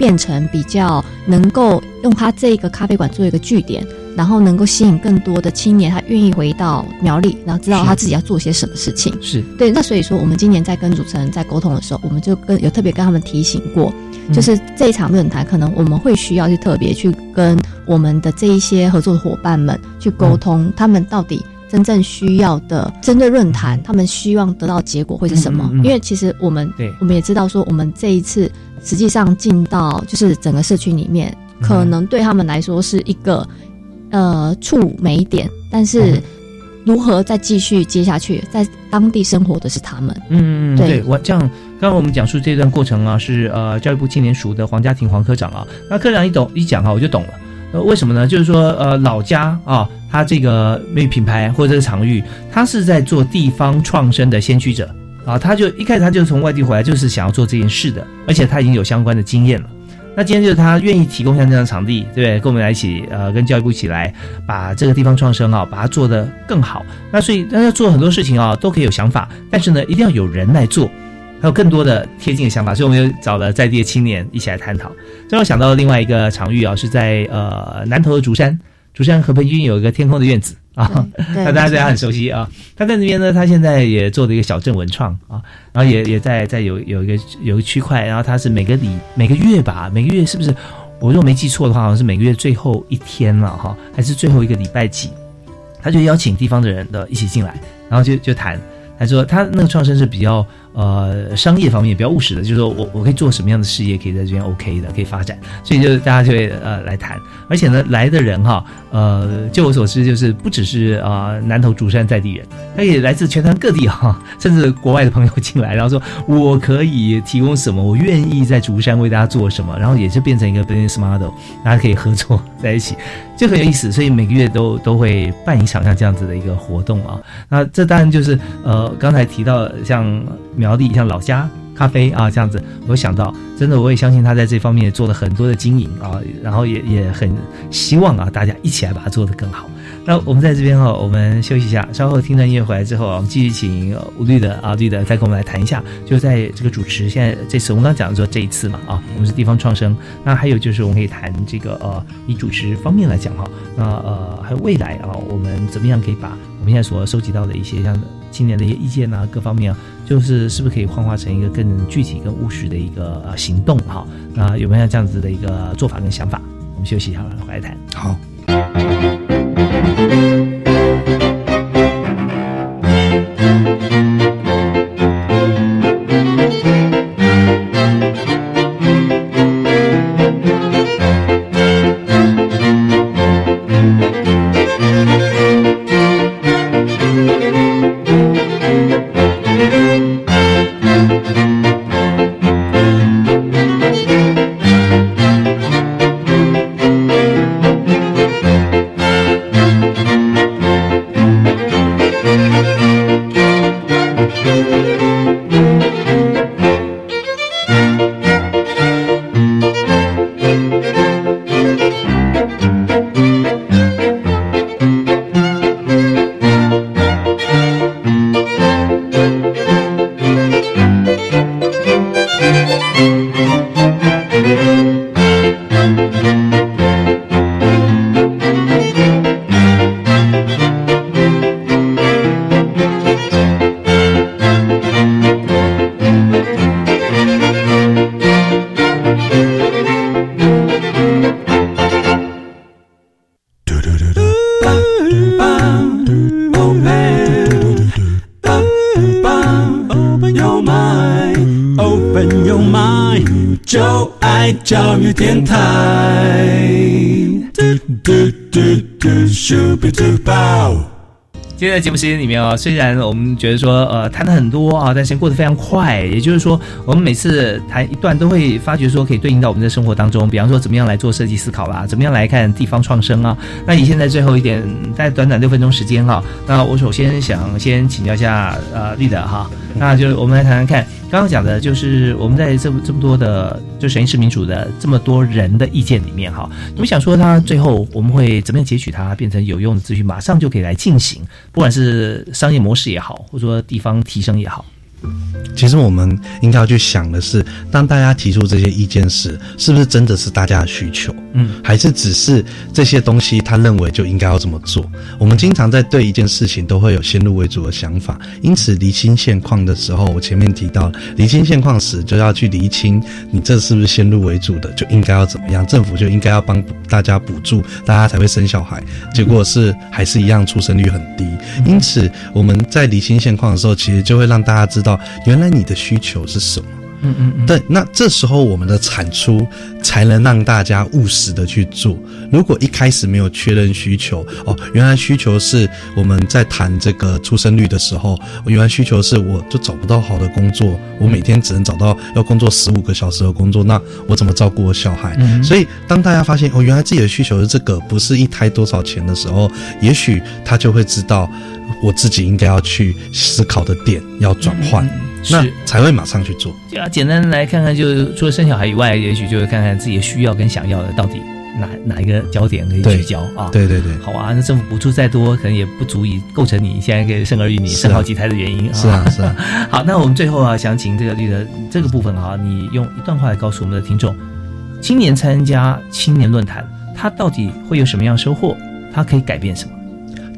变成比较能够用它这个咖啡馆做一个据点，然后能够吸引更多的青年，他愿意回到苗栗，然后知道他自己要做些什么事情。是对，那所以说我们今年在跟主持人在沟通的时候，我们就跟有特别跟他们提醒过，嗯就是这一场论坛，可能我们会需要去特别去跟我们的这一些合作的伙伴们去沟通，他们到底。真正需要的针对论坛，他们希望得到结果会是什么？嗯嗯嗯因为其实我们对我们也知道说，我们这一次实际上进到就是整个社区里面，嗯可能对他们来说是一个呃触媒点，但是嗯如何再继续接下去，在当地生活的是他们。嗯，对对我这样，刚刚我们讲述这段过程啊，是呃教育部青年署的黄家庭黄科长啊，那科长一懂一讲啊，我就懂了。呃，为什么呢？就是说，呃，老家啊，他这个美品牌或者是场域，他是在做地方创生的先驱者啊，他就一开始他就从外地回来，就是想要做这件事的，而且他已经有相关的经验了。那今天就是他愿意提供像这样的场地，对不对？跟我们来一起，呃，跟教育部一起来把这个地方创生啊，把它做得更好。那所以，大家做很多事情啊，都可以有想法，但是呢，一定要有人来做，还有更多的贴近的想法。所以，我们又找了在地的青年一起来探讨。这让我想到另外一个场域啊，是在呃南投的竹山，竹山和平君有一个天空的院子啊，<laughs> 对那大家对他很熟悉啊。他在那边呢，他现在也做了一个小镇文创啊，然后也也在在有有一个有一个区块，然后他是每个礼每个月吧，每个月是不是？我如果没记错的话，好像是每个月最后一天了哈，还是最后一个礼拜几？他就邀请地方的人的一起进来，然后就就谈。他说他那个创生是比较呃商业方面比较务实的，就是说我我可以做什么样的事业可以在这边 OK 的，可以发展，所以就是大家就会呃来谈，而且呢来的人哈呃就我所知就是不只是啊、南投竹山在地人，他也来自全台各地哈，甚至国外的朋友进来，然后说我可以提供什么，我愿意在竹山为大家做什么，然后也是变成一个 business model，大家可以合作在一起，就很有意思，所以每个月都都会办一场像这样子的一个活动啊，那这当然就是呃刚才提到像苗栗像老家咖啡啊这样子，我想到真的我也相信他在这方面做了很多的经营啊，然后也也很希望啊大家一起来把它做得更好。那我们在这边哈、我们休息一下，稍后听段音乐回来之后啊，我们继续请吴绿的啊绿的再跟我们来谈一下，就在这个主持现在这次我们刚讲说这一次嘛啊，我们是地方创生，那还有就是我们可以谈这个呃以主持方面来讲哈、那呃还有未来啊，我们怎么样可以把我们现在所收集到的一些像青年的一些意见啊，各方面啊，就是是不是可以幻化成一个更具体、更务实的一个、行动哈？那有没有这样子的一个做法跟想法？我们休息一下，回来谈。好。在节目时间里面啊，虽然我们觉得说呃谈的很多啊，但是过得非常快。也就是说，我们每次谈一段都会发觉说可以对应到我们的生活当中。比方说，怎么样来做设计思考啦，怎么样来看地方创生啊。那以现在最后一点，在短短六分钟时间哈，那我首先想先请教一下呃丽的哈，那就是我们来谈谈看，刚刚讲的就是我们在这么这么多的就审议式民主的这么多人的意见里面哈，你们想说他最后我们会怎么样截取它变成有用的资讯，马上就可以来进行。不管是商业模式也好，或者说地方提升也好，其实我们应该要去想的是，当大家提出这些意见时，是不是真的是大家的需求？嗯，还是只是这些东西他认为就应该要这么做？我们经常在对一件事情都会有先入为主的想法，因此厘清现况的时候，我前面提到厘清现况时，就要去厘清你这是不是先入为主的，就应该要怎么样？政府就应该要帮大家补助，大家才会生小孩，结果是还是一样出生率很低。因此我们在厘清现况的时候，其实就会让大家知道，原来你的需求是什么。嗯嗯嗯，对，那这时候我们的产出才能让大家务实的去做。如果一开始没有确认需求，哦，原来需求是我们在谈这个出生率的时候，原来需求是我就找不到好的工作，我每天只能找到要工作十五个小时的工作，那我怎么照顾我小孩？嗯所以当大家发现哦，原来自己的需求是这个，不是一胎多少钱的时候，也许他就会知道我自己应该要去思考的点要转换，那才会马上去做。就要简单来看看，就是除了生小孩以外，也许就是看看自己的需要跟想要的到底哪哪一个焦点可以聚焦啊？对对对好啊，那政府补助再多，可能也不足以构成你现在可以生儿育女、啊生好几胎的原因是啊是啊。<laughs> 好，那我们最后啊，想请这个绿的这个部分啊，你用一段话来告诉我们的听众：青年参加青年论坛，他到底会有什么样收获？他可以改变什么？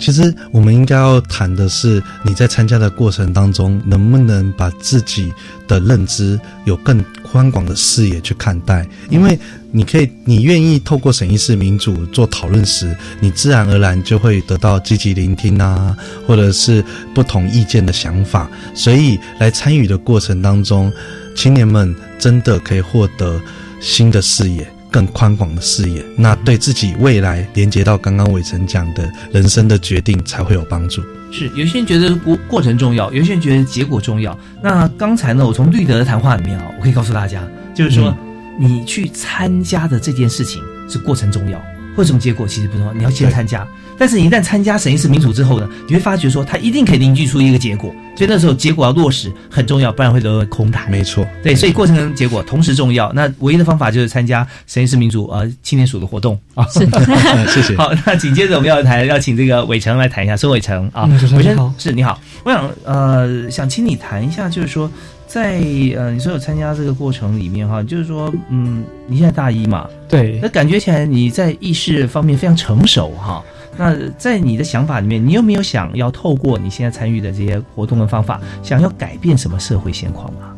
其实我们应该要谈的是，你在参加的过程当中，能不能把自己的认知有更宽广的视野去看待？因为你可以，你愿意透过审议式民主做讨论时，你自然而然就会得到积极聆听啊，或者是不同意见的想法。所以来参与的过程当中，青年们真的可以获得新的视野。更宽广的视野，那对自己未来连接到刚刚伟成讲的人生的决定才会有帮助。是有些人觉得过过程重要，有些人觉得结果重要。那刚才呢，我从绿德的谈话里面啊，我可以告诉大家，就是说、你去参加的这件事情是过程重要，或者什么结果其实不重要，你要先参加。但是，你一旦参加审议式民主之后呢，你会发觉说，它一定可以凝聚出一个结果。所以那时候结果要落实很重要，不然会沦为空谈。没错，对，所以过程跟结果同时重要。那唯一的方法就是参加审议式民主呃青年署的活动啊。是 <laughs> 谢谢 <laughs> 好，那紧接着我们要谈，要请这个伟成来谈一下，孙伟成啊，伟成是你好，我想呃想请你谈一下，就是说在呃你说有参加这个过程里面哈，就是说嗯你现在大一嘛，对那感觉起来你在意识方面非常成熟哈。那在你的想法里面，你有没有想要透过你现在参与的这些活动的方法，想要改变什么社会现况啊？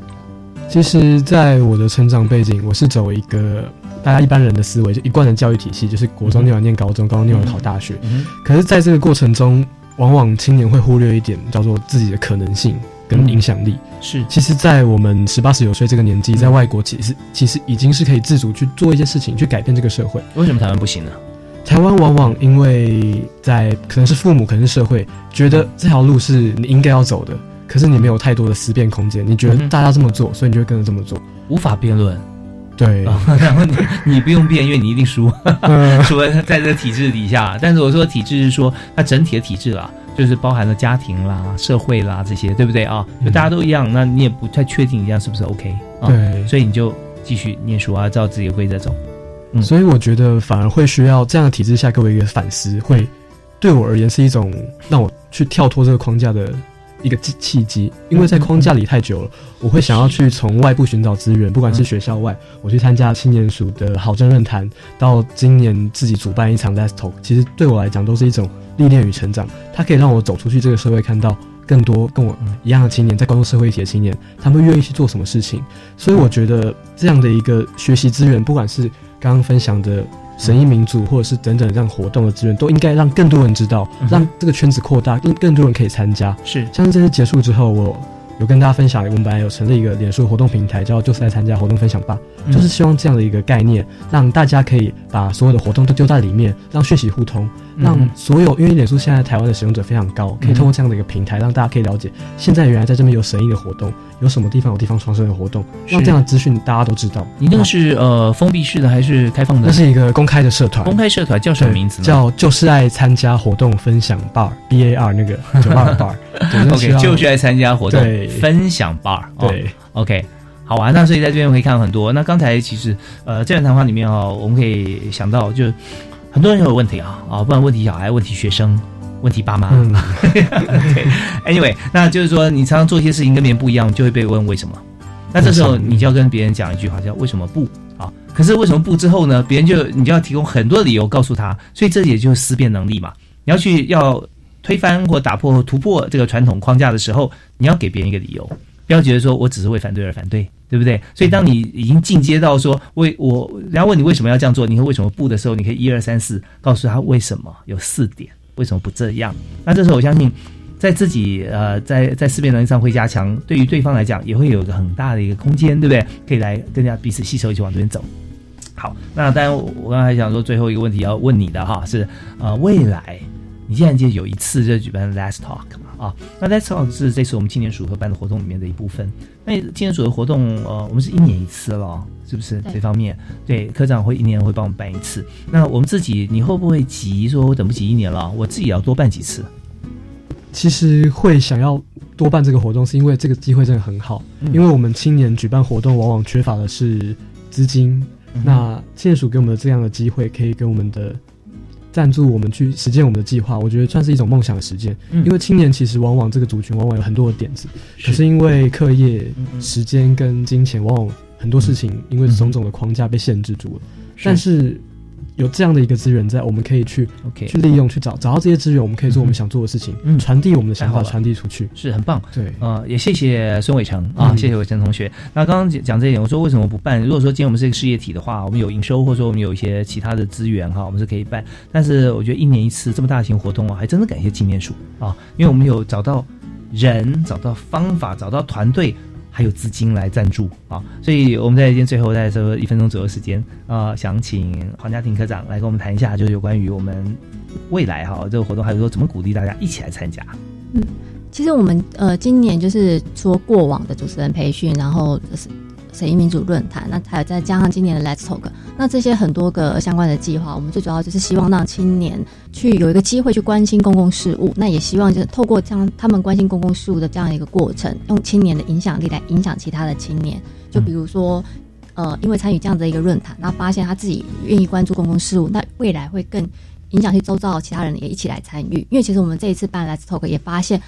其实，在我的成长背景，我是走一个大家一般人的思维，就一贯的教育体系，就是国中念完念高中，高中念完考大学。嗯可是，在这个过程中，往往青年会忽略一点，叫做自己的可能性跟影响力。是，其实，在我们十八十九岁这个年纪，在外国其实其实已经是可以自主去做一些事情，去改变这个社会。为什么台湾不行呢？台湾往往因为在可能是父母，可能是社会，觉得这条路是你应该要走的，可是你没有太多的思辨空间，你觉得大家这么做，所以你就会跟着这么做，无法辩论。对，然后你你不用辩，因为你一定输，嗯 <laughs> 除了在这个体制底下。但是我说体制是说它整体的体制啦，就是包含了家庭啦、社会啦这些，对不对啊？就大家都一样，那你也不太确定你这样是不是 OK 啊？对所以你就继续念书啊，照自己的规则走。嗯所以我觉得反而会需要这样的体制下给我一个反思，会对我而言是一种让我去跳脱这个框架的一个契契机。因为在框架里太久了，我会想要去从外部寻找资源，不管是学校外，我去参加青年署的好政论坛，到今年自己主办一场 Let's Talk，其实对我来讲都是一种历练与成长。它可以让我走出去这个社会，看到更多跟我一样的青年，在关注社会议题的青年，他们愿意去做什么事情。所以我觉得这样的一个学习资源，不管是刚刚分享的神医民主，或者是等等这样活动的资源，都应该让更多人知道，让这个圈子扩大，更更多人可以参加。是，像是这次结束之后，我有跟大家分享，我们本来有成立一个脸书活动平台，叫就是来参加活动分享吧，嗯就是希望这样的一个概念，让大家可以把所有的活动都丢在里面，让讯息互通，嗯让所有因为脸书现在台湾的使用者非常高，可以通过这样的一个平台，让大家可以了解现在原来在这边有神意的活动，有什么地方有地方创生的活动，让是这样的资讯大家都知道。你那个是呃封闭式的还是开放的？那是一个公开的社团，公开社团叫什么名字呢？叫就是爱参加活动分享 bar B A R 那个酒吧的 bar OK，就是爱参加活动对分享 bar。哦对，OK。好玩，那所以在这边可以看到很多。那刚才其实，呃，这段谈话里面哦，我们可以想到，就很多人有问题啊啊，不管问题小孩、问题学生、问题爸妈。嗯对，<laughs> anyway，那就是说你常常做一些事情跟别人不一样，就会被问为什么。那这时候你就要跟别人讲一句话，叫为什么不啊？可是为什么不之后呢？别人就你就要提供很多理由告诉他，所以这也就是思辨能力嘛。你要去要推翻或打破、突破这个传统框架的时候，你要给别人一个理由，不要觉得说我只是为反对而反对，对不对？所以当你已经进阶到说为我，人家问你为什么要这样做，你说为什么不的时候，你可以一二三四告诉他为什么，有四点为什么不这样。那这时候我相信。在自己呃，在在思辨能力上会加强，对于对方来讲也会有一个很大的一个空间，对不对？可以来跟大家彼此吸收一起往这边走。好，那当然我刚才想说最后一个问题要问你的哈，是呃未来你既然就有一次就举办 Let's Talk 嘛啊，那 Let's Talk 是这次我们青年署合办的活动里面的一部分。那青年署的活动呃，我们是一年一次了，是不是？这方面对科长会一年会帮我们办一次。那我们自己你会不会急说我等不及一年了，我自己要多办几次？其实会想要多办这个活动，是因为这个机会真的很好。嗯因为我们青年举办活动，往往缺乏的是资金。嗯那青年署给我们的这样的机会，可以跟我们的赞助我们去实践我们的计划，我觉得算是一种梦想的实践。嗯因为青年其实往往这个族群往往有很多的点子，是可是因为课业、嗯时间跟金钱，往往很多事情因为种种的框架被限制住了。是但是有这样的一个资源在，我们可以去 OK 去利用，去找找到这些资源，我们可以做我们想做的事情，嗯传递我们的想法，传递出去。是很棒。对，呃，也谢谢孙伟成啊，嗯谢谢伟成同学。那刚刚讲讲这一点，我说为什么不办？如果说今天我们是一个事业体的话，我们有营收，或者说我们有一些其他的资源哈，我们是可以办。但是我觉得一年一次这么大型活动啊，还真的感谢纪念署啊，因为我们有找到人、找到方法、找到团队。还有资金来赞助啊，所以我们在今天最后再说一分钟左右时间啊、呃想请黄家庭科长来跟我们谈一下，就是有关于我们未来哈这个活动，还有说怎么鼓励大家一起来参加。嗯其实我们呃今年就是说过往的主持人培训，然后就是审议民主论坛，那还有再加上今年的 Let's Talk，那这些很多个相关的计划，我们最主要就是希望让青年去有一个机会去关心公共事务，那也希望就是透过这样他们关心公共事务的这样一个过程，用青年的影响力来影响其他的青年，就比如说。呃，因为参与这样的一个论坛，那发现他自己愿意关注公共事务，那未来会更影响去周遭其他人也一起来参与。因为其实我们这一次办 Let's Talk 也发现，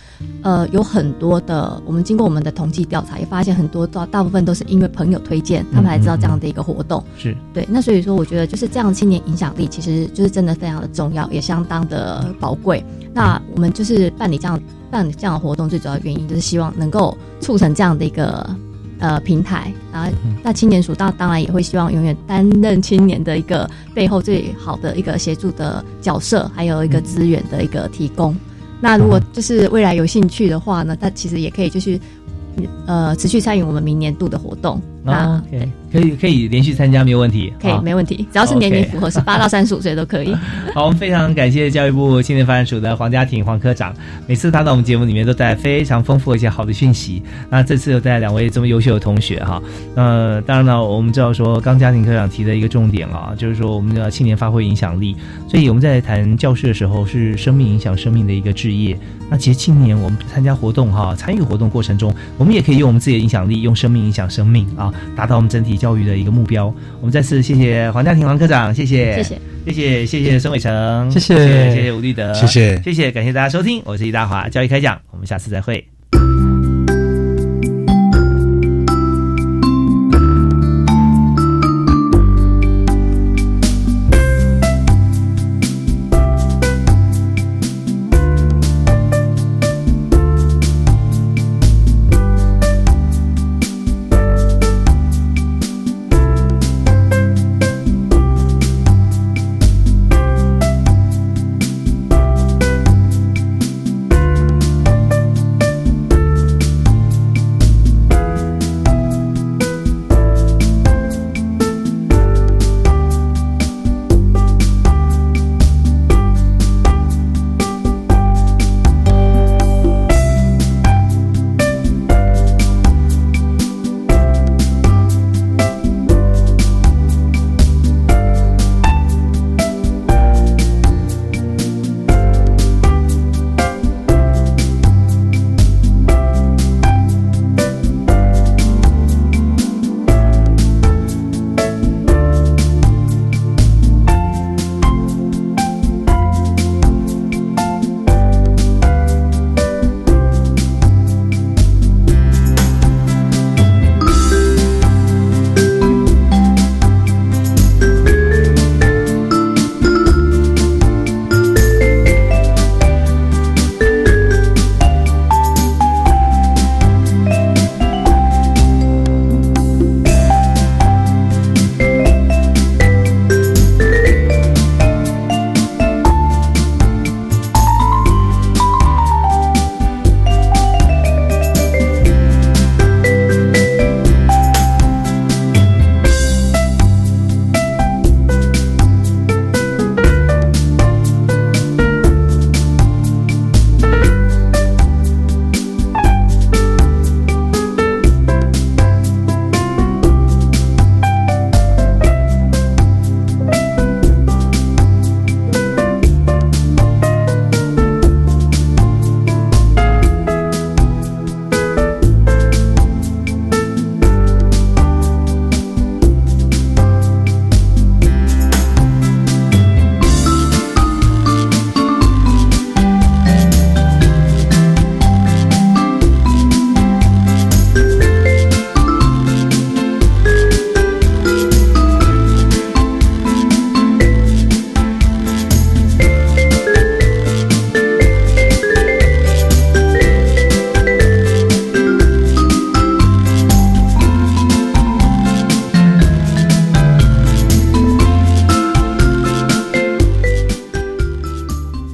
呃，有很多的，我们经过我们的统计调查，也发现很多大大部分都是因为朋友推荐，他们才知道这样的一个活动。是对，那所以说，我觉得就是这样青年影响力，其实就是真的非常的重要，也相当的宝贵。那我们就是办理这样办理这样的活动，最主要原因就是希望能够促成这样的一个呃平台，然后那青年署当当然也会希望永远担任青年的一个背后最好的一个协助的角色，还有一个资源的一个提供。那如果就是未来有兴趣的话呢，那其实也可以就是呃持续参与我们明年度的活动。那啊 OK，可以可以连续参加没有问题，可以啊没问题，只要是年龄符合十八到三十五 <laughs> 岁都可以。好，我们非常感谢教育部青年发展署的黄家庭黄科长，每次他到我们节目里面都带来非常丰富的一些好的讯息。那这次又带来两位这么优秀的同学哈，呃，当然了，我们知道说刚家庭科长提的一个重点啊，就是说我们的青年发挥影响力，所以我们在谈教师的时候是生命影响生命的一个置业。那其实青年我们参加活动哈，参与活动过程中，我们也可以用我们自己的影响力，用生命影响生命啊，达到我们整体教育的一个目标。我们再次谢谢黄家庭黄科长，谢谢，谢谢，谢谢，谢谢孙伟成，谢谢谢谢谢谢吴立德，谢谢谢谢，感谢大家收听，我是易大华，教育开讲，我们下次再会。